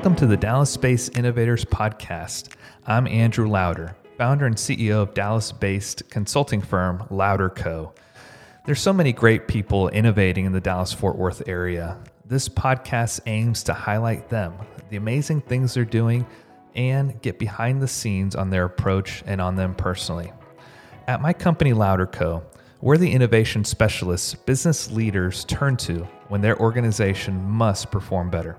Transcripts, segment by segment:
Welcome to the Dallas Based Innovators Podcast. I'm Andrew Louder, founder and CEO of Dallas based consulting firm Louder Co. There's so many great people innovating in the Dallas Fort Worth area. This podcast aims to highlight them, the amazing things they're doing, and get behind the scenes on their approach and on them personally. At my company, Louder Co., we're the innovation specialists business leaders turn to when their organization must perform better.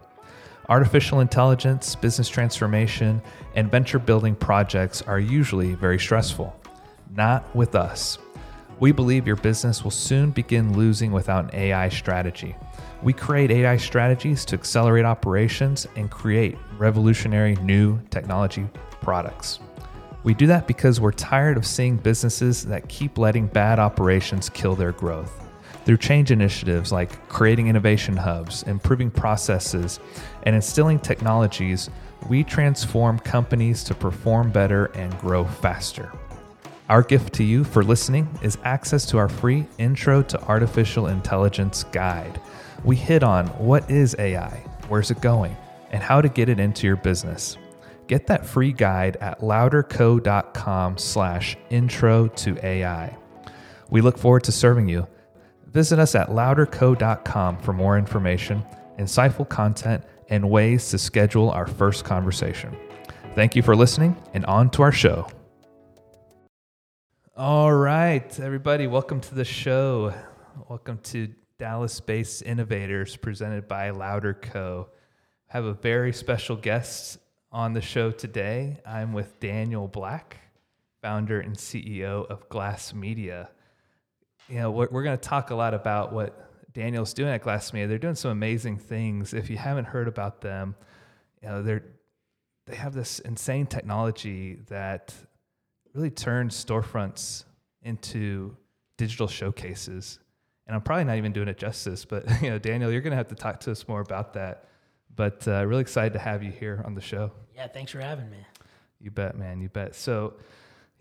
Artificial intelligence, business transformation, and venture building projects are usually very stressful. Not with us. We believe your business will soon begin losing without an AI strategy. We create AI strategies to accelerate operations and create revolutionary new technology products. We do that because we're tired of seeing businesses that keep letting bad operations kill their growth. Through change initiatives like creating innovation hubs, improving processes, and instilling technologies, we transform companies to perform better and grow faster. Our gift to you for listening is access to our free Intro to Artificial Intelligence guide. We hit on what is AI, where's it going, and how to get it into your business. Get that free guide at louderco.com slash intro to AI. We look forward to serving you. Visit us at louderco.com for more information, insightful content, and ways to schedule our first conversation. Thank you for listening, and on to our show. All right, everybody, welcome to the show. Welcome to Dallas based Innovators presented by Louder Co. I have a very special guest on the show today. I'm with Daniel Black, founder and CEO of Glass Media. You know, we're, we're going to talk a lot about what Daniel's doing at Glass They're doing some amazing things. If you haven't heard about them, you know, they're they have this insane technology that really turns storefronts into digital showcases. And I'm probably not even doing it justice, but you know, Daniel, you're going to have to talk to us more about that. But uh, really excited to have you here on the show. Yeah, thanks for having me. You bet, man. You bet. So,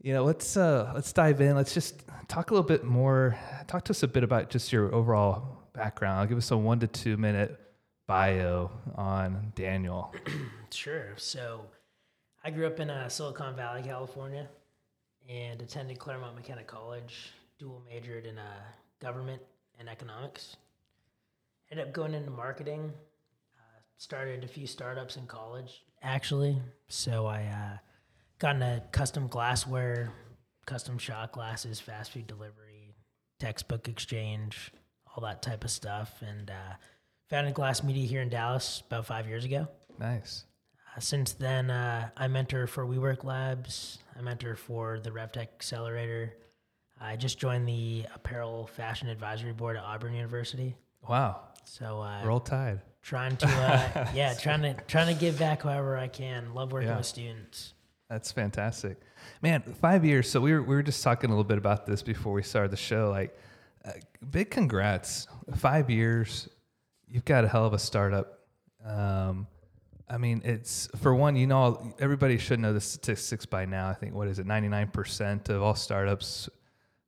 you know, let's uh, let's dive in. Let's just talk a little bit more. Talk to us a bit about just your overall background. I'll give us a one to two minute bio on Daniel. sure. So, I grew up in uh, Silicon Valley, California, and attended Claremont McKenna College. Dual majored in uh, government and economics. Ended up going into marketing. Uh, started a few startups in college, actually. So I uh, a custom glassware, custom shot glasses, fast food delivery, textbook exchange, all that type of stuff, and uh, founded Glass Media here in Dallas about five years ago. Nice. Uh, since then, uh, I mentor for WeWork Labs. I mentor for the RevTech Accelerator. I just joined the Apparel Fashion Advisory Board at Auburn University. Wow. So uh, Roll Tide. trying to, uh, yeah, trying to trying to give back however I can. Love working Yeah. with students. That's fantastic, man. Five years. So we were we were just talking a little bit about this before we started the show. Like, uh, big congrats. Five years. You've got a hell of a startup. Um, I mean, it's for one. You know, everybody should know the statistics by now. I think what is it? Ninety nine percent of all startups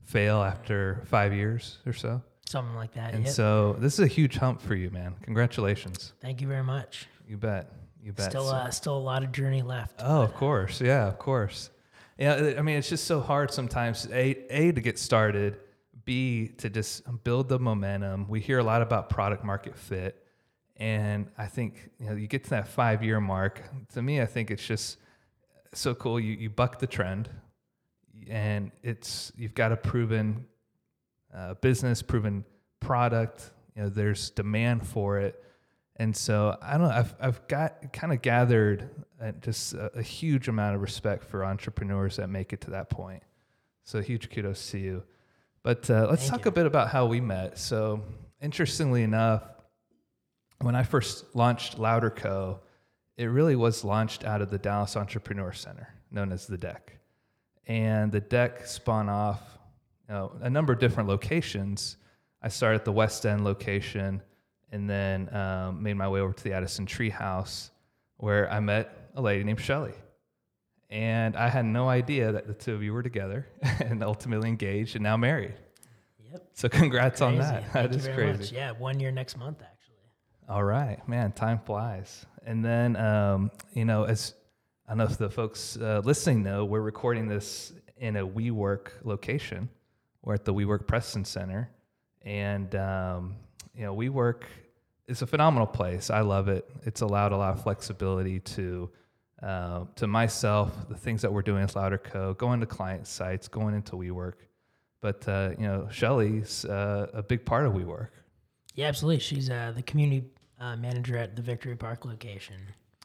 fail after five years or so. Something like that. And yep. so this is a huge hump for you, man. Congratulations. Thank you very much. You bet. You bet. Still, uh, still a lot of journey left. Oh, of course. Yeah, of course. Yeah, I mean, it's just so hard sometimes. A, a to get started. B to just build the momentum. We hear a lot about product market fit, and I think you know you get to that five year mark. To me, I think it's just so cool. You you buck the trend, and it's you've got a proven uh, business, proven product. You know, there's demand for it. And so I don't know. I've I've got kind of gathered uh, just a, a huge amount of respect for entrepreneurs that make it to that point. So huge kudos to you. But uh, let's Thank talk you. a bit about how we met. So interestingly enough, when I first launched Louder Co, it really was launched out of the Dallas Entrepreneur Center, known as the Deck, and the Deck spun off you know, a number of different locations. I started at the West End location and then um, made my way over to the Addison Treehouse, where I met a lady named Shelly. And I had no idea that the two of you were together and ultimately engaged and now married. Yep. So congrats on that. Thank That is crazy. much. Yeah, one year next month actually. All right, man, time flies. And then, um, you know, as I know if the folks uh, listening know, we're recording this in a WeWork location. We're at the WeWork Preston Center, and um, you know, WeWork is a phenomenal place. I love it. It's allowed a lot of flexibility to uh, to myself, the things that we're doing with Louder Co, going to client sites, going into WeWork. But uh, you know, Shelly's uh, a big part of WeWork. Yeah, absolutely. She's uh, the community uh, manager at the Victory Park location.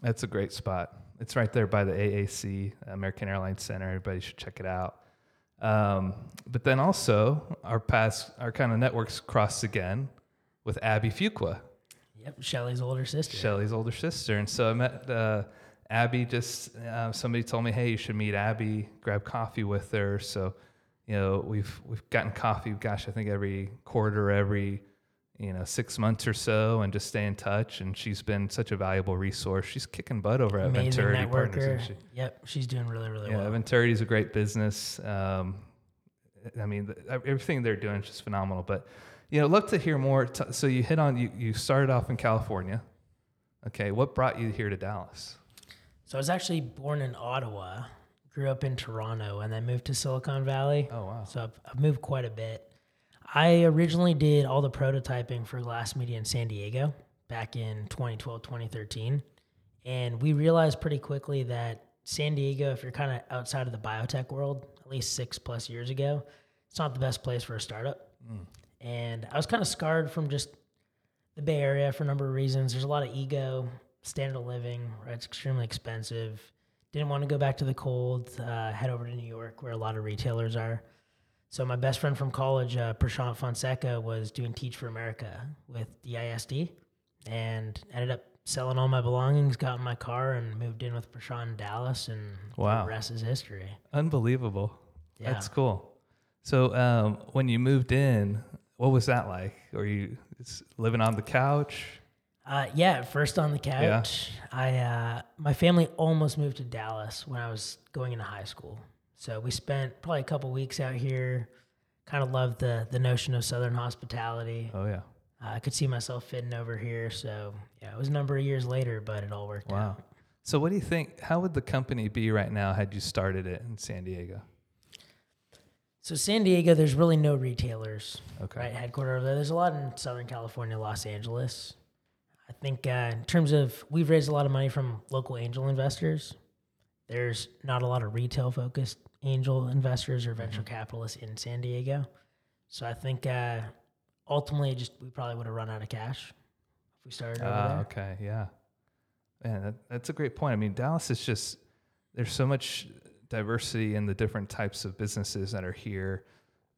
That's a great spot. It's right there by the AAC, American Airlines Center. Everybody should check it out. Um, but then also, our paths, our kind of networks crossed again with Abby Fuqua. Yep, Shelly's older sister. Shelly's older sister. And so I met uh, Abby. Just uh, somebody told me, hey, you should meet Abby, grab coffee with her. So, you know, we've we've gotten coffee. Gosh, I think every quarter, every you know six months or so, and just stay in touch. And she's been such a valuable resource. She's kicking butt over at Amazing Venturity Partners. networker. isn't she? Yep, she's doing really, really Yeah, well. Venturity is a great business. Um, I mean, th- everything they're doing is just phenomenal. But you know, love to hear more. T- so you hit on you. You started off in California. Okay, what brought you here to Dallas? So I was actually born in Ottawa, grew up in Toronto, and then moved to Silicon Valley. Oh wow. So I've, I've moved quite a bit. I originally did all the prototyping for Glass Media in San Diego back in 2012, 2013. And we realized pretty quickly that San Diego, if you're kind of outside of the biotech world, at least six plus years ago, it's not the best place for a startup. Hmm. And I was kind of scarred from just the Bay Area for a number of reasons. There's a lot of ego, standard of living, right? It's extremely expensive. Didn't want to go back to the cold, uh, head over to New York where a lot of retailers are. So my best friend from college, uh, Prashant Fonseca, was doing Teach for America with DISD and ended up selling all my belongings, got in my car, and moved in with Prashant in Dallas, and Wow. the rest is history. Unbelievable. Yeah. That's cool. So um, when you moved in, what was that like? Were you living on the couch? Uh, yeah, first on the couch. Yeah. I uh, my family almost moved to Dallas when I was going into high school. So we spent probably a couple weeks out here. Kind of loved the the notion of Southern hospitality. Oh yeah. Uh, I could see myself fitting over here. So yeah, it was a number of years later, but it all worked Wow. out. So what do you think? How would the company be right now had you started it in San Diego? So San Diego, there's really no retailers, Okay. right? Headquarter over there. There's a lot in Southern California, Los Angeles. I think uh, in terms of we've raised a lot of money from local angel investors. There's not a lot of retail focused angel investors or venture capitalists in San Diego. So I think uh, ultimately, just we probably would have run out of cash if we started over Ah, there. okay, yeah. Man, that, that's a great point. I mean, Dallas is just there's so much diversity in the different types of businesses that are here.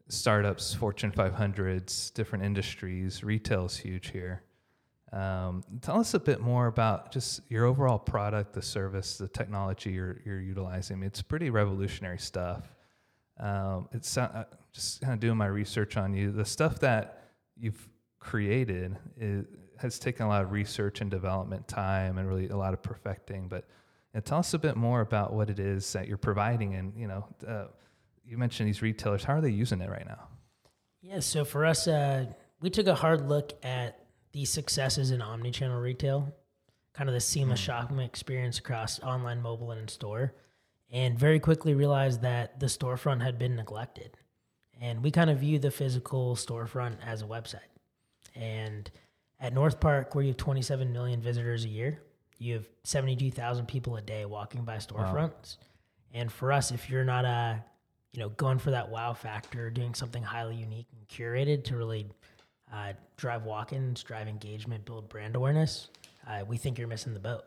Startups, Fortune 500s, different industries. Retail is huge here. Um, tell us a bit more about just your overall product, the service, the technology you're, you're utilizing. It's pretty revolutionary stuff. Um, it's uh, just kind of doing my research on you. The stuff that you've created is, has taken a lot of research and development time and really a lot of perfecting. But know, tell us a bit more about what it is that you're providing. And you know, uh, you mentioned these retailers. How are they using it right now? Yeah, so for us, uh, we took a hard look at the successes in omnichannel retail, kind of the seamless shopping experience across online, mobile, and in store, and very quickly realized that the storefront had been neglected. And we kind of view the physical storefront as a website. And at North Park, where you have 27 million visitors a year, you have 72,000 people a day walking by storefronts. And for us, if you're not a, you know, going for that wow factor, doing something highly unique and curated to really uh, drive walk-ins, drive engagement, build brand awareness, uh, we think you're missing the boat.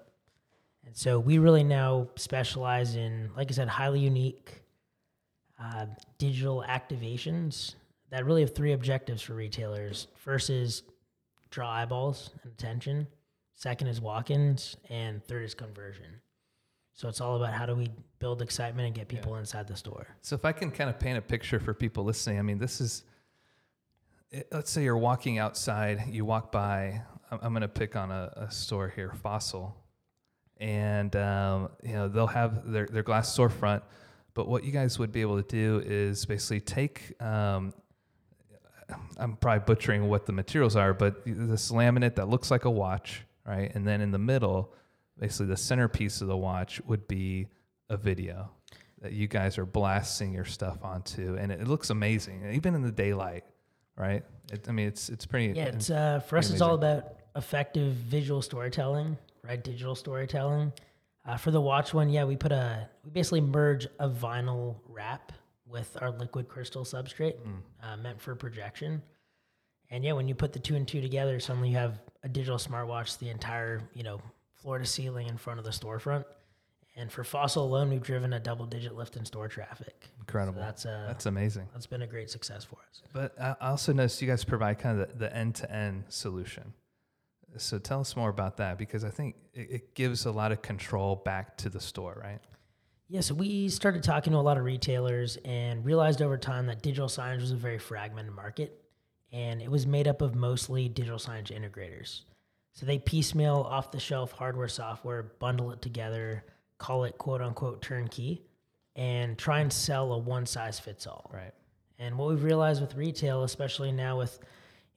And so we really now specialize in, like I said, highly unique uh, digital activations that really have three objectives for retailers. First is draw eyeballs and attention. Second is walk-ins, and third is conversion. So it's all about how do we build excitement and get people inside the store. So if I can kind of paint a picture for people listening, I mean, this is, let's say you're walking outside, you walk by, I'm, I'm going to pick on a, a store here, Fossil, and, um, you know, they'll have their, their glass storefront, but what you guys would be able to do is basically take, um, I'm probably butchering what the materials are, but this laminate that looks like a watch, right? And then in the middle, basically the centerpiece of the watch would be a video that you guys are blasting your stuff onto, and it, it looks amazing, even in the daylight, right? It, I mean, it's it's pretty. Yeah, it's uh, for us. It's all about effective visual storytelling, right? Digital storytelling. Uh, for the watch one, yeah, we put a we basically merge a vinyl wrap with our liquid crystal substrate uh, meant for projection. And yeah, when you put the two and two together, suddenly you have a digital smartwatch, the entire you know floor to ceiling in front of the storefront. And for Fossil alone, we've driven a double digit lift in store traffic. incredible. So that's uh, That's amazing. that's been a great success for us. But I also noticed you guys provide kind of the, the end-to-end solution. So tell us more about that because I think it, it gives a lot of control back to the store, right? Yeah, so we started talking to a lot of retailers and realized over time that digital signage was a very fragmented market and it was made up of mostly digital signage integrators. So they piecemeal off the shelf hardware, software, bundle it together, call it quote unquote turnkey, and try and sell a one size fits all. Right. And what we've realized with retail, especially now with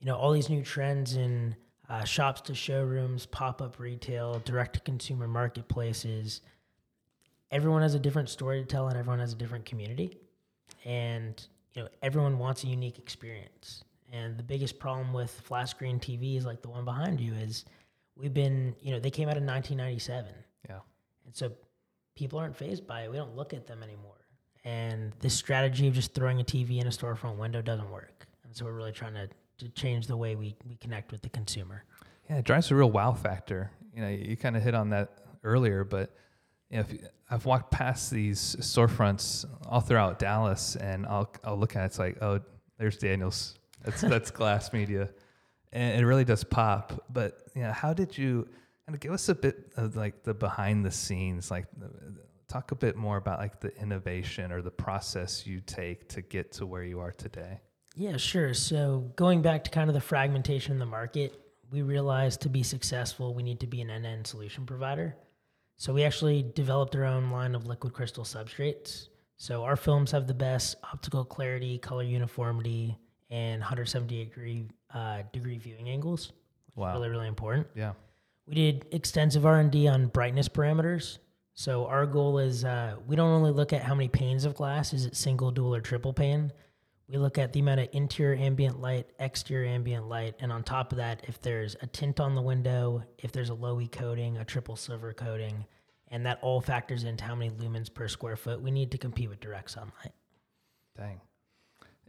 you know all these new trends in uh, shops to showrooms, pop up retail, direct to consumer marketplaces, everyone has a different story to tell, and everyone has a different community, and you know everyone wants a unique experience. And the biggest problem with flat screen TVs like the one behind you is we've been you know they came out in 1997. Yeah. And so people aren't phased by it. We don't look at them anymore. And this strategy of just throwing a TV in a storefront window doesn't work. And so we're really trying to, to change the way we, we connect with the consumer. Yeah, it drives a real wow factor. You know, you, kind of hit on that earlier, but you know, if you, I've walked past these storefronts all throughout Dallas, and I'll I'll look at it, it's like, oh, there's Daniels. That's that's glass media, and it really does pop. But know, how did you of give us a bit of like the behind the scenes, like talk a bit more about like the innovation or the process you take to get to where you are today. Yeah, sure. So going back to kind of the fragmentation in the market, we realized to be successful, we need to be an end-to-end solution provider. So we actually developed our own line of liquid crystal substrates. So our films have the best optical clarity, color uniformity, and 178 degree uh, degree viewing angles. Which Wow. is really really important. Yeah. We did extensive R and D on brightness parameters. So our goal is uh, we don't only look at how many panes of glass is it single, dual, or triple pane. We look at the amount of interior ambient light, exterior ambient light, and on top of that, if there's a tint on the window, if there's a low E coating, a triple silver coating, and that all factors into how many lumens per square foot we need to compete with direct sunlight. Dang.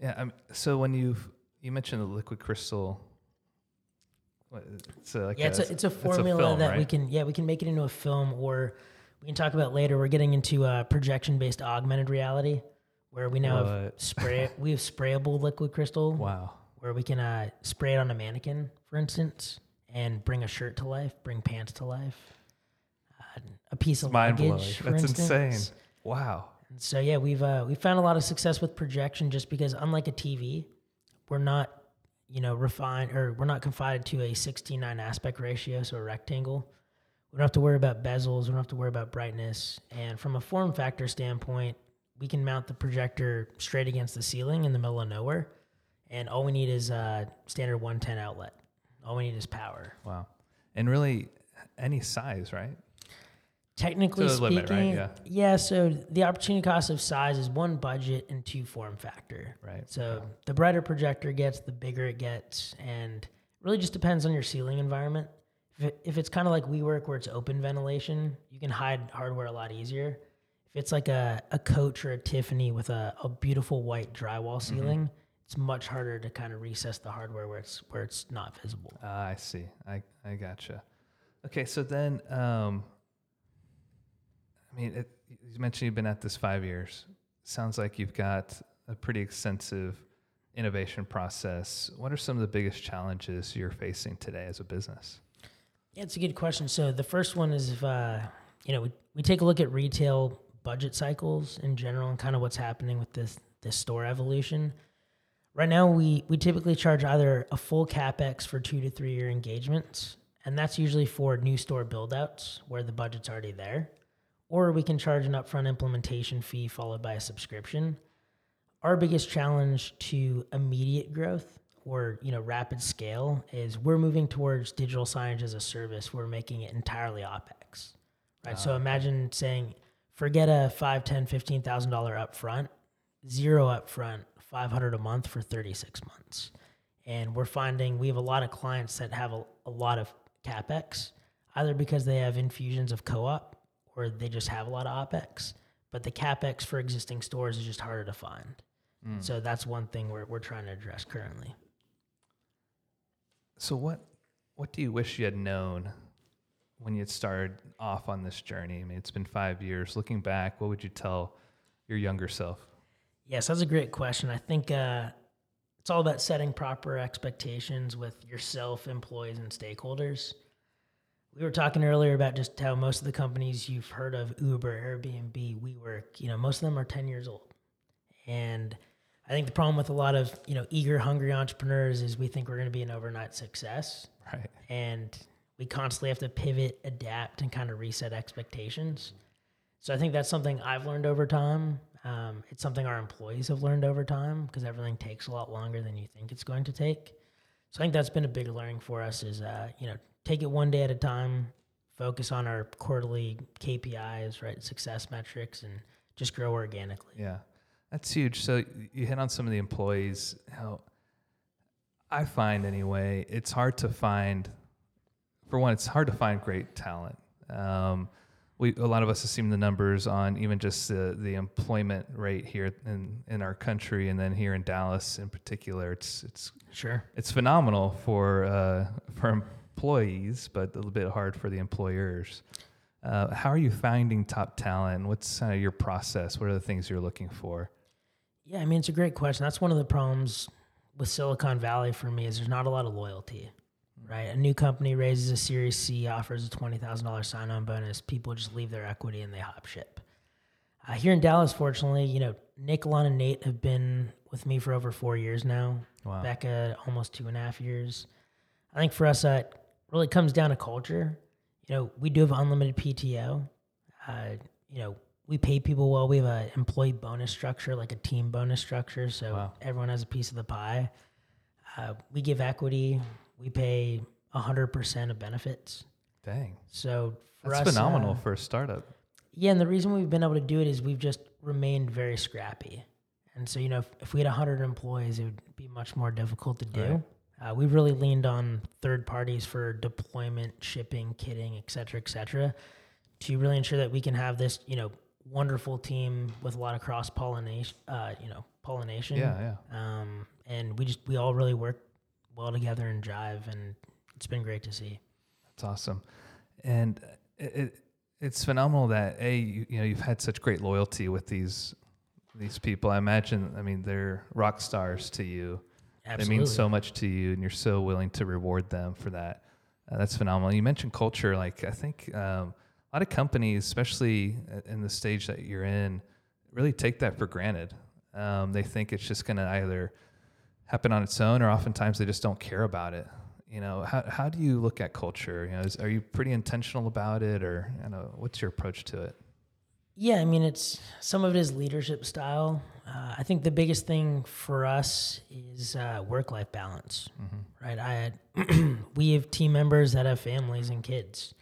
Yeah. Um, so when you you mentioned the liquid crystal, what, it's a, like Yeah, it's a, it's a formula film, that we can yeah we can make it into a film or we can talk about later. We're getting into uh, projection based augmented reality where we now have spray we have sprayable liquid crystal Wow. where we can uh, spray it on a mannequin, for instance, and bring a shirt to life, bring pants to life, uh, a piece of Mind blowing. luggage. For That's instance. insane. Wow. So yeah, we've uh, we found a lot of success with projection just because unlike a TV, we're not you know refined or we're not confined to a 16:9 aspect ratio, so a rectangle. We don't have to worry about bezels. We don't have to worry about brightness. And from a form factor standpoint, we can mount the projector straight against the ceiling in the middle of nowhere, and all we need is a standard 110 outlet. All we need is power. Wow. And really, any size, right? Technically speaking, limit, right? Yeah. So the opportunity cost of size is one budget and two form factor. Right. So the brighter projector gets, the bigger it gets, and it really just depends on your ceiling environment. If, it, if it's kind of like WeWork where it's open ventilation, you can hide hardware a lot easier. If it's like a, a Coach or a Tiffany with a, a beautiful white drywall Mm-hmm. ceiling, it's much harder to kind of recess the hardware where it's where it's not visible. Ah, I see. I I gotcha. Okay, so then, um, I mean, it, you mentioned you've been at this five years. Sounds like you've got a pretty extensive innovation process. What are some of the biggest challenges you're facing today as a business? Yeah, it's a good question. So the first one is if uh, you know we, we take a look at retail budget cycles in general and kind of what's happening with this this store evolution. Right now, we we typically charge either a full capex for two to three year engagements, and that's usually for new store buildouts where the budget's already there, or we can charge an upfront implementation fee followed by a subscription. Our biggest challenge to immediate growth or you know rapid scale is we're moving towards digital signage as a service. We're making it entirely OpEx. right? Ah, so imagine saying, forget a five, ten, fifteen thousand dollar upfront, zero upfront, five hundred a month for thirty six months, and we're finding we have a lot of clients that have a, a lot of capex, either because they have infusions of co-op or they just have a lot of opex, but the capex for existing stores is just harder to find. So that's one thing we're we're trying to address currently. So what what do you wish you had known when you had started off on this journey? I mean, it's been five years. Looking back, what would you tell your younger self? Yes, that's a great question. I think uh, it's all about setting proper expectations with yourself, employees, and stakeholders. We were talking earlier about just how most of the companies you've heard of, Uber, Airbnb, WeWork, you know, most of them are 10 years old. And I think the problem with a lot of, you know, eager, hungry entrepreneurs is we think we're going to be an overnight success. Right. And we constantly have to pivot, adapt, and kind of reset expectations. So I think that's something I've learned over time. Um, it's something our employees have learned over time because everything takes a lot longer than you think it's going to take. So I think that's been a big learning for us is, uh, you know, take it one day at a time, focus on our quarterly KPIs, right, success metrics, and just grow organically. Yeah, that's huge. So you hit on some of the employees. How I find anyway, it's hard to find. For one, it's hard to find great talent. Um, we a lot of us have seen the numbers on even just the the employment rate here in in our country, and then here in Dallas in particular. It's it's Sure. it's phenomenal for uh, for employees, but a little bit hard for the employers. Uh, how are you finding top talent? What's uh, your process? What are the things you're looking for? Yeah, I mean, it's a great question. That's one of the problems with Silicon Valley for me is there's not a lot of loyalty, right? A new company raises a Series C, offers a twenty thousand dollars sign-on bonus. People just leave their equity and they hop ship. Uh, here in Dallas, fortunately, you know, Nick, Lon, and Nate have been with me for over four years now. Wow. Becca, almost two and a half years. I think for us, it really comes down to culture. You know, we do have unlimited PTO. Uh, you know, we pay people well. We have a employee bonus structure, like a team bonus structure, so Wow. everyone has a piece of the pie. Uh, we give equity. We pay hundred percent of benefits. Dang, So for that's us, phenomenal uh, for a startup. yeah, and the reason we've been able to do it is we've just remained very scrappy. And so, you know, if, if we had 100 employees, it would be much more difficult to do. Uh, we've really leaned on third parties for deployment, shipping, kitting, et cetera, et cetera, to really ensure that we can have this, you know, wonderful team with a lot of cross pollination, uh, you know, pollination. Yeah, yeah. Um, and we just, we all really work well together and jive, and it's been great to see. That's awesome, and it, it it's phenomenal that a you, you know you've had such great loyalty with these these people. I imagine, I mean, they're rock stars to you. Absolutely. They mean so much to you, and you're so willing to reward them for that. Uh, that's phenomenal. You mentioned culture. Like I think um, a lot of companies, especially in the stage that you're in, really take that for granted. Um, they think it's just going to either happen on its own, or oftentimes they just don't care about it. You know, how how do you look at culture? You know, is, are you pretty intentional about it, or you know, what's your approach to it? Yeah, I mean, it's some of it is leadership style. Uh, I think the biggest thing for us is uh, work life balance, right? I had, we have team members that have families and kids.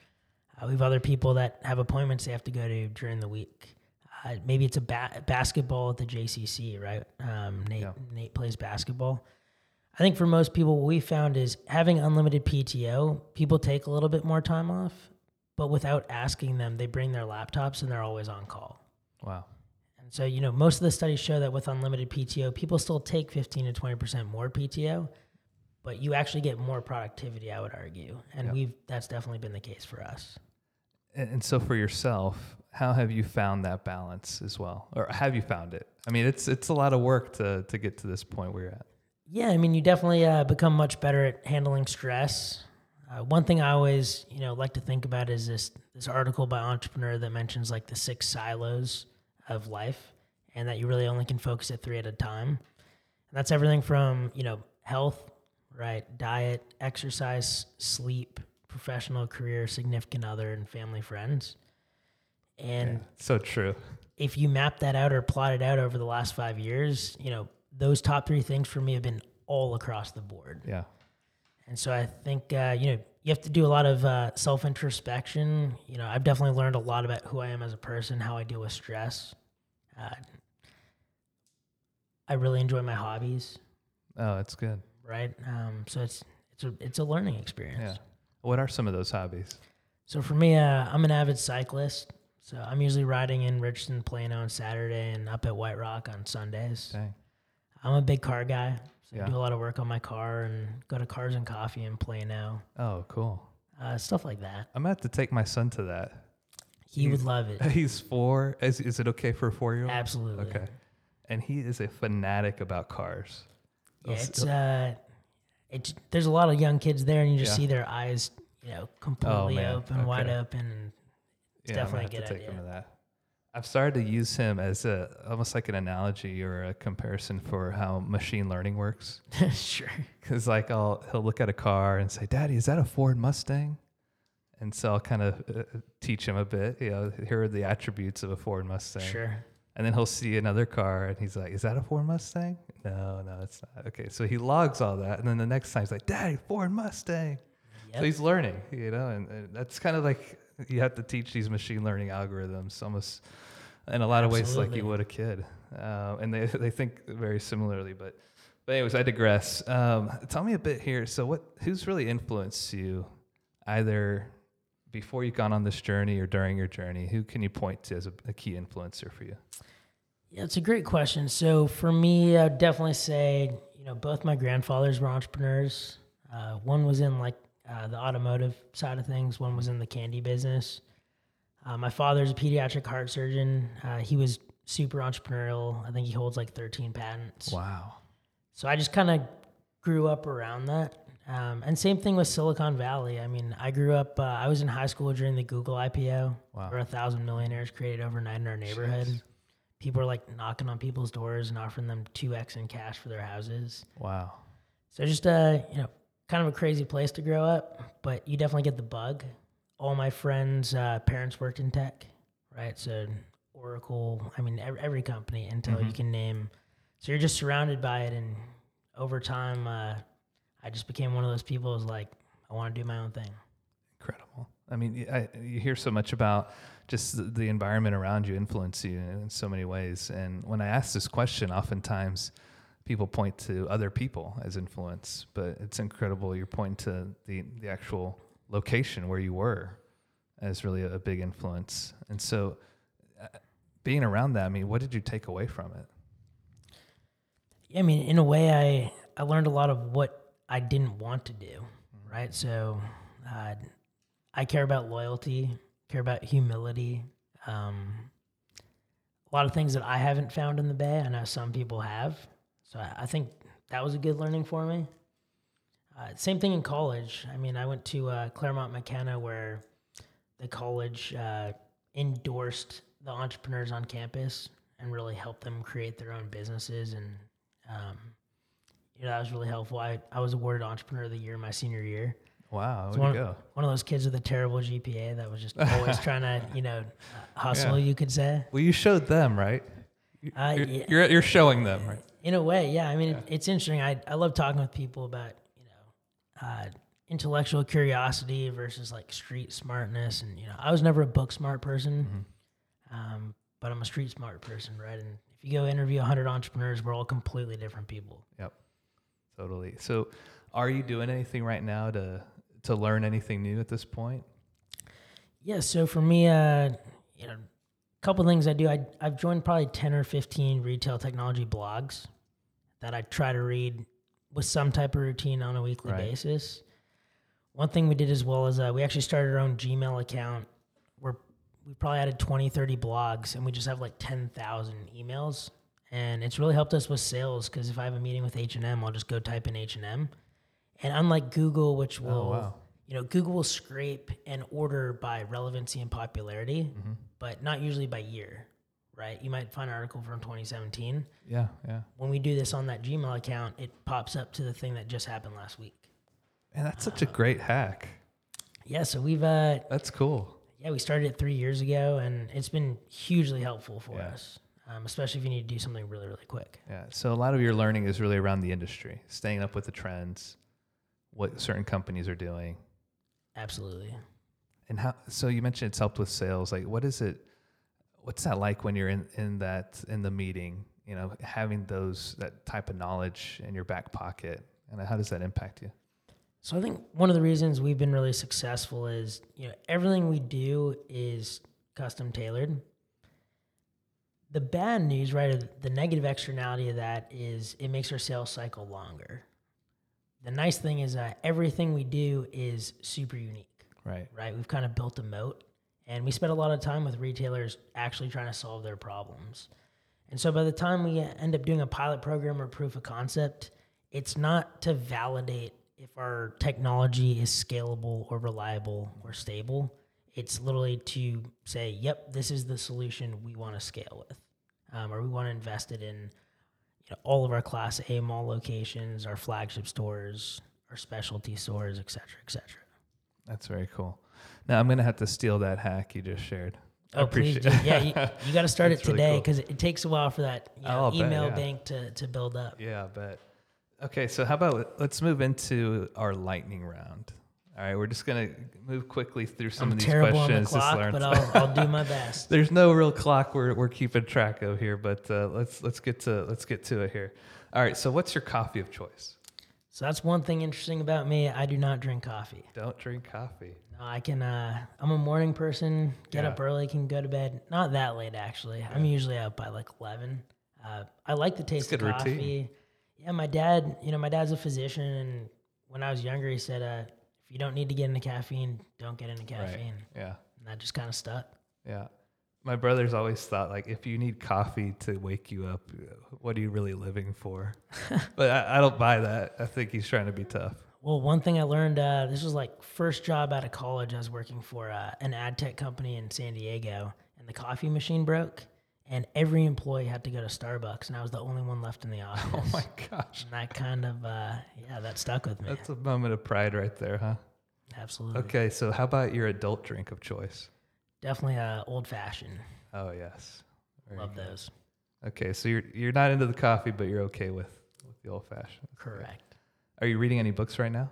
Uh, we have other people that have appointments they have to go to during the week. Uh, maybe it's a ba- basketball at the JCC, right? Um, Nate Yeah. Nate plays basketball. I think for most people, what we found is having unlimited PTO. People take a little bit more time off, but without asking them, they bring their laptops and they're always on call. Wow. And so, you know, most of the studies show that with unlimited PTO, people still take 15 to 20% more PTO, but you actually get more productivity, I would argue. And Yeah. we've that's definitely been the case for us. And, and so for yourself, how have you found that balance as well, or have you found it? I mean, it's it's a lot of work to to get to this point where you're at. Yeah, I mean, you definitely uh, become much better at handling stress. Uh, one thing I always, you know, like to think about is this this article by entrepreneur that mentions like the six silos of life, and that you really only can focus at three at a time. And that's everything from you know health, right, diet, exercise, sleep, professional career, significant other, and family friends. And So true. if you map that out or plot it out over the last five years, you know, those top three things for me have been all across the board. Yeah. And so I think uh, you know you have to do a lot of uh, self introspection. You know, I've definitely learned a lot about who I am as a person, how I deal with stress. Uh, I really enjoy my hobbies, Oh, that's good. right? Um, so it's it's a it's a learning experience. Yeah. What are some of those hobbies? So for me, uh, I'm an avid cyclist. So I'm usually riding in Richardson, Plano on Saturday, and up at White Rock on Sundays. Dang. I'm a big car guy. So Yeah. I do a lot of work on my car and go to Cars and Coffee and play now. Oh, cool. uh, stuff like that. I'm gonna have to take my son to that. He would love it. He's four. Is, is it okay for a four year old? Absolutely. Okay. And he is a fanatic about cars. Yeah, it's uh, it's there's a lot of young kids there, and you just Yeah. see their eyes, you know, completely man. open, wide open. and It's Yeah, I'm definitely a gonna good to take idea. him to that. I've started to use him as a almost like an analogy or a comparison for how machine learning works. sure. Because like I'll he'll look at a car and say, "Daddy, is that a Ford Mustang?" And so I'll kind of uh, teach him a bit. You know, here are the attributes of a Ford Mustang. Sure. And then he'll see another car and he's like, Is that a Ford Mustang? No, no, it's not. Okay. So he logs all that. And then the next time he's like, Daddy, Ford Mustang. Yep. So he's learning, you know, and, and that's kind of like you have to teach these machine learning algorithms almost in a lot of ways like you would a kid. Uh, and they, they think very similarly. But, but, anyways, I digress. Um, tell me a bit here. So, what who's really influenced you either before you've gone on this journey or during your journey? Who can you point to as a, a key influencer for you? Yeah, it's a great question. So for me, I'd definitely say, you know, both my grandfathers were entrepreneurs. Uh, one was in like uh, the automotive side of things. One was in the candy business. Uh, my father's a pediatric heart surgeon. Uh, he was super entrepreneurial. I think he holds like 13 patents. Wow. So I just kind of grew up around that. Um, and same thing with Silicon Valley. I mean, I grew up, uh, I was in high school during the Google IPO, Wow. where a thousand millionaires created overnight in our neighborhood. Jeez. People were like knocking on people's doors and offering them 2x in cash for their houses. Wow. So just, uh, you know, kind of a crazy place to grow up, but you definitely get the bug. All my friends' uh, parents worked in tech, right? So Oracle, I mean, every, every company, Intel, you can name. So you're just surrounded by it. And over time, uh, I just became one of those people who's like, I want to do my own thing. Incredible. I mean, I, you hear so much about just the environment around you influence you in so many ways. And when I ask this question, oftentimes people point to other people as influence, but it's incredible. You're pointing to the, the actual location where you were as really a, big influence. And so, uh, being around that, I mean, what did you take away from it? I mean, in a way, I I learned a lot of what I didn't want to do, right? So, uh, I care about loyalty, care about humility, um, a lot of things that I haven't found in the Bay. I know some people have, so I, I think that was a good learning for me. Uh, same thing in college. I mean, I went to uh, Claremont McKenna, where the college uh, endorsed the entrepreneurs on campus and really helped them create their own businesses and um, you know that was really helpful. I, I was awarded Entrepreneur of the Year my senior year. Wow, So one, go. one of those kids with a terrible GPA that was just always trying to you know hustle. You could say Well, you showed them, right? Uh, you're, yeah. you're, you're showing them, right? In a way, yeah. I mean, It, it's interesting. I I love talking with people about you know uh, intellectual curiosity versus like street smartness, and you know I was never a book smart person, um, but I'm a street smart person, right? And if you go interview 100 entrepreneurs, we're all completely different people. Yep. Totally. So, are you doing anything right now to to learn anything new at this point? Yeah, so for me, uh, you know, a couple things I do. I I've joined probably ten or fifteen retail technology blogs that I try to read with some type of routine on a weekly Right. basis. One thing we did as well is uh, we actually started our own Gmail account where we probably added 20, 30 blogs and we just have like 10,000 emails. And it's really helped us with sales because if I have a meeting with H&M, I'll just go type in H&M. And unlike Google, which will Oh, wow. you know, Google will scrape and order by relevancy and popularity, Mm-hmm. but not usually by year, right? You might find an article from 2017. Yeah, yeah. When we do this on that Gmail account, it pops up to the thing that just happened last week. And that's such a great hack. Yeah, so we've uh That's cool. yeah, we started it 3 years ago and it's been hugely helpful for Yeah. us. Um, especially if you need to do something really really quick. Yeah. So a lot of your learning is really around the industry, staying up with the trends. what certain companies are doing. Absolutely. And how? So you mentioned it's helped with sales. Like, what is it? What's that like when you're in in that in the meeting? You know, having those that type of knowledge in your back pocket, and how does that impact you? So I think one of the reasons we've been really successful is you know everything we do is custom tailored. The bad news, right, the negative externality of that is it makes our sales cycle longer. The nice thing is that everything we do is super unique, Right. right? We've kind of built a moat and we spent a lot of time with retailers actually trying to solve their problems. And so by the time we end up doing a pilot program or proof of concept, it's not to validate if our technology is scalable or reliable or stable. It's literally to say, yep, this is the solution we want to scale with, um, or we want to invest it in you know, all of our Class A mall locations, our flagship stores, our specialty stores, et cetera, et cetera. That's very cool. Now I'm gonna have to steal that hack you just shared. I Oh, please appreciate do. Yeah, you, you got to start it That's really today cool. because it takes a while for that you Oh, know, I'll bet, email yeah. bank to, to build up. Yeah, I bet. Okay, so how about let's move into our lightning round. All right, we're just gonna move quickly through some I'm of these terrible on the questions. clock, but I'll, I'll do my best. There's no real clock we're, we're keeping track of here, but uh, let's let's get to let's get to it here. All right, so what's your coffee of choice? So that's one thing interesting about me. I do not drink coffee. Don't drink coffee. No, I can. Uh, I'm a morning person. Get Yeah. up early, can go to bed. Not that late actually. I'm usually up by like 11. Uh, I like the taste of good routine. coffee. Yeah, my dad. You know, my dad's a physician, and when I was younger, he said, uh, "If you don't need to get into caffeine, don't get into caffeine." Yeah, And that just kind of stuck. yeah. My brother's always thought like if you need coffee to wake you up, what are you really living for? but I, I don't buy that. I think he's trying to be tough. Well, one thing I learned, uh, this was like first job out of college. I was working for uh, an ad tech company in San Diego, and the coffee machine broke, and every employee had to go to Starbucks, and I was the only one left in the office. Oh my gosh, and that kind of, uh, yeah, that stuck with me. that's a moment of pride right there, huh? Absolutely. Okay, so how about your adult drink of choice? Definitely uh, old fashioned. Oh yes, Very Love good. those. Okay, so you're you're not into the coffee, but you're okay with with the old fashioned. Correct. Are you reading any books right now?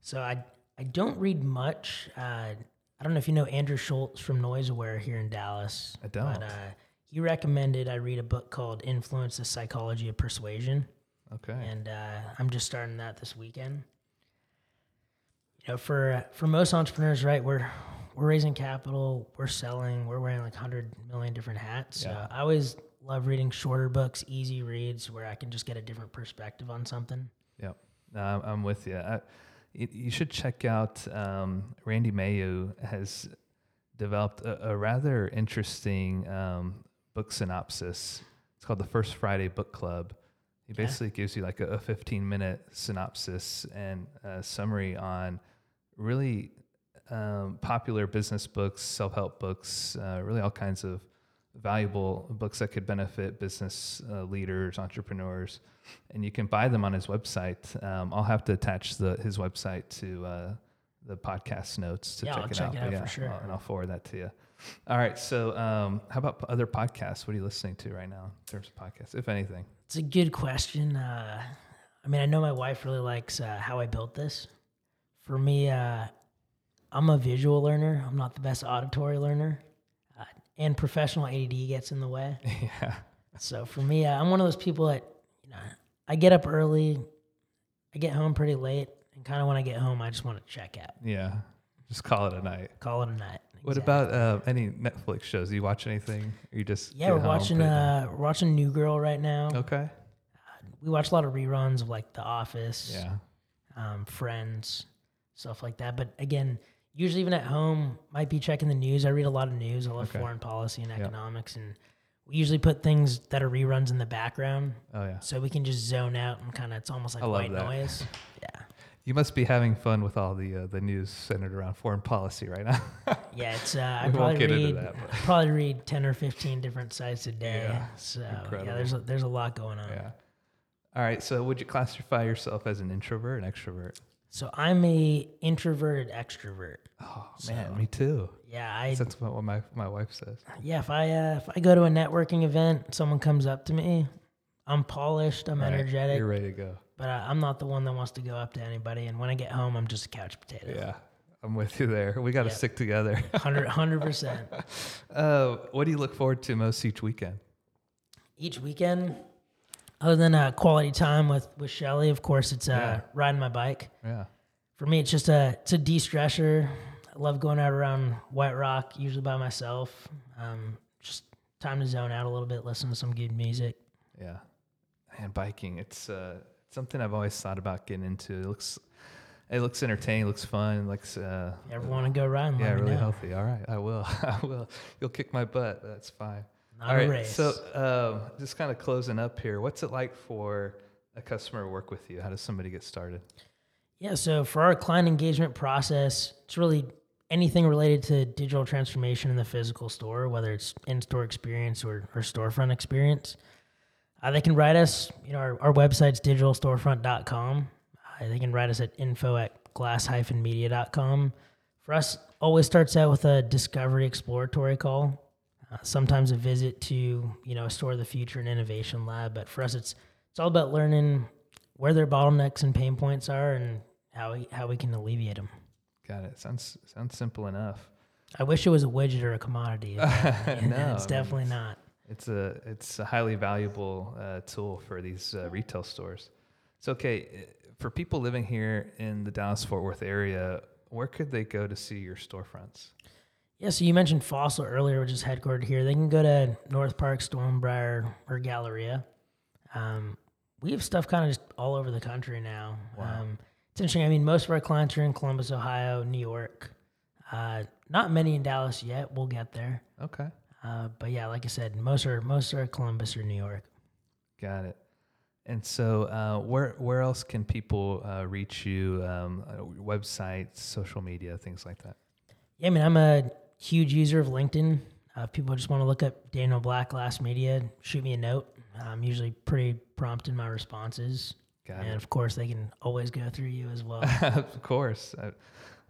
So I I don't read much. Uh, I don't know if you know Andrew Schultz from Noise Aware here in Dallas. I don't. But uh, he recommended I read a book called Influence: The Psychology of Persuasion. Okay. and uh, I'm just starting that this weekend. You know, for for most entrepreneurs, right, we're we're raising capital, we're selling, we're wearing like hundred million different hats. Yeah. So I always love reading shorter books, easy reads, where I can just get a different perspective on something. No, I'm, with you. I, you. You should check out um, Randy Mayeux has developed a, a rather interesting um, book synopsis. It's called the First Friday Book Club. He Yeah. basically gives you like a, a 15 minute synopsis and a summary on really um, popular business books, self help books, uh, really all kinds of valuable books that could benefit business uh, leaders, entrepreneurs, and you can buy them on his website. Um, I'll have to attach the his website to uh, the podcast notes to Yeah, check I'll it check out. it out yeah, for sure. I'll- and I'll forward that to you. All right. So, um, how about other podcasts? What are you listening to right now in terms of podcasts, if anything? It's a good question. Uh, I mean, I know my wife really likes uh, how I built this. For me, uh, I'm a visual learner. I'm not the best auditory learner, uh, and professional ADD gets in the way. yeah. So for me, uh, I'm one of those people that you know I get up early, I get home pretty late, and kind of when I get home, I just want to check out, Yeah. Just call it a night. call it a night. What Exactly. about uh, any Netflix shows? Do you watch anything? Or you just Yeah, we're home, watching put it down? uh, we're watching New Girl right now. Okay. We watch a lot of reruns of like The Office, Yeah. um, Friends, stuff like that. But again, usually even at home, might be checking the news. I read a lot of news. I love Okay. foreign policy and economics, and we usually put things that are reruns in the background Oh yeah. so we can just zone out and kind of it's almost like white that. noise. Yeah. You must be having fun with all the uh, the news centered around foreign policy right now. Yeah, it's uh, I probably read that, probably read ten or fifteen different sites a day. Yeah, so incredible. yeah, there's a, there's a lot going on. yeah. All right. So, would you classify yourself as an introvert, an extrovert? So I'm a introverted extrovert. Oh man, me too. Yeah, I That's what my my wife says. yeah if I uh, if I go to a networking event, someone comes up to me, I'm polished, I'm Right. energetic. You're ready to go. but uh, I'm not the one that wants to go up to anybody. And when I get home, I'm just a couch potato. Yeah, I'm with you there. We got to Yeah. stick together. 100 percent. uh, what do you look forward to most each weekend? Each weekend, other than uh, quality time with with Shelly, of course, it's uh, Yeah. riding my bike. Yeah. For me, it's just a it's a de-stressor. I love going out around White Rock, usually by myself. Um, just time to zone out a little bit, listen to some good music. Yeah, and biking. It's uh, something I've always thought about getting into. It looks, it looks entertaining. Looks fun. It looks, uh, You ever want to go riding? yeah, really know. healthy. All right, I will. I will. You'll kick my butt. That's fine. Not All a right. race. So, um, just kind of closing up here. What's it like for a customer to work with you? How does somebody get started? Yeah, so for our client engagement process, it's really anything related to digital transformation in the physical store, whether it's in-store experience or, or storefront experience. Uh, they can write us, you know, our, our website's digitalstorefront.com. Uh, they can write us at info at glass-media.com. For us, always starts out with a discovery exploratory call. Uh, sometimes a visit to, you know, a store of the future and innovation lab. But for us, it's it's all about learning where their bottlenecks and pain points are and how we, how we can alleviate them. Got it. Sounds sounds simple enough. I wish it was a widget or a commodity. No, it's definitely not. It's a it's a highly valuable uh, tool for these uh, retail stores. So, okay, uh, for people living here in the Dallas Fort Worth area, where could they go to see your storefronts? Yeah, so you mentioned Fossil earlier, which is headquartered here. They can go to North Park, Stonebriar, or Galleria. Um, we have stuff kind of just all over the country now. Wow. Um, it's interesting. I mean, most of our clients are in Columbus, Ohio, New York. Uh, not many in Dallas yet. We'll get there. Okay, Uh, but yeah, like I said, most are most are Columbus or New York. got it. And so, uh, where where else can people uh, reach you? Um, uh, websites, social media, things like that. Yeah, I mean, I'm a huge user of LinkedIn. Uh, if people just want to look up Daniel Black Glass Media, shoot me a note. I'm usually pretty prompt in my responses. Got and it. of course, they can always go through you as well. of course, uh,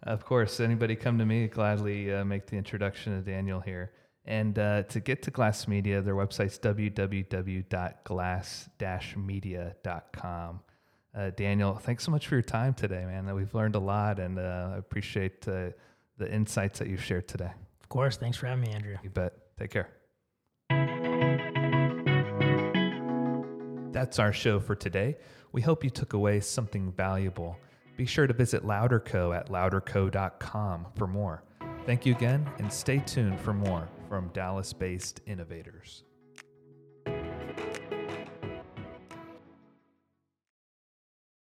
of course. Anybody come to me, gladly uh, make the introduction to Daniel here. And uh, to get to Glass Media, their website's www.glass-media.com. Uh, Daniel, thanks so much for your time today, man. We've learned a lot, and uh, I appreciate uh, the insights that you've shared today. of course, thanks for having me, Andrew. You bet. Take care. That's our show for today. We hope you took away something valuable. Be sure to visit Louderco at louderco.com for more. Thank you again, and stay tuned for more from Dallas Based Innovators.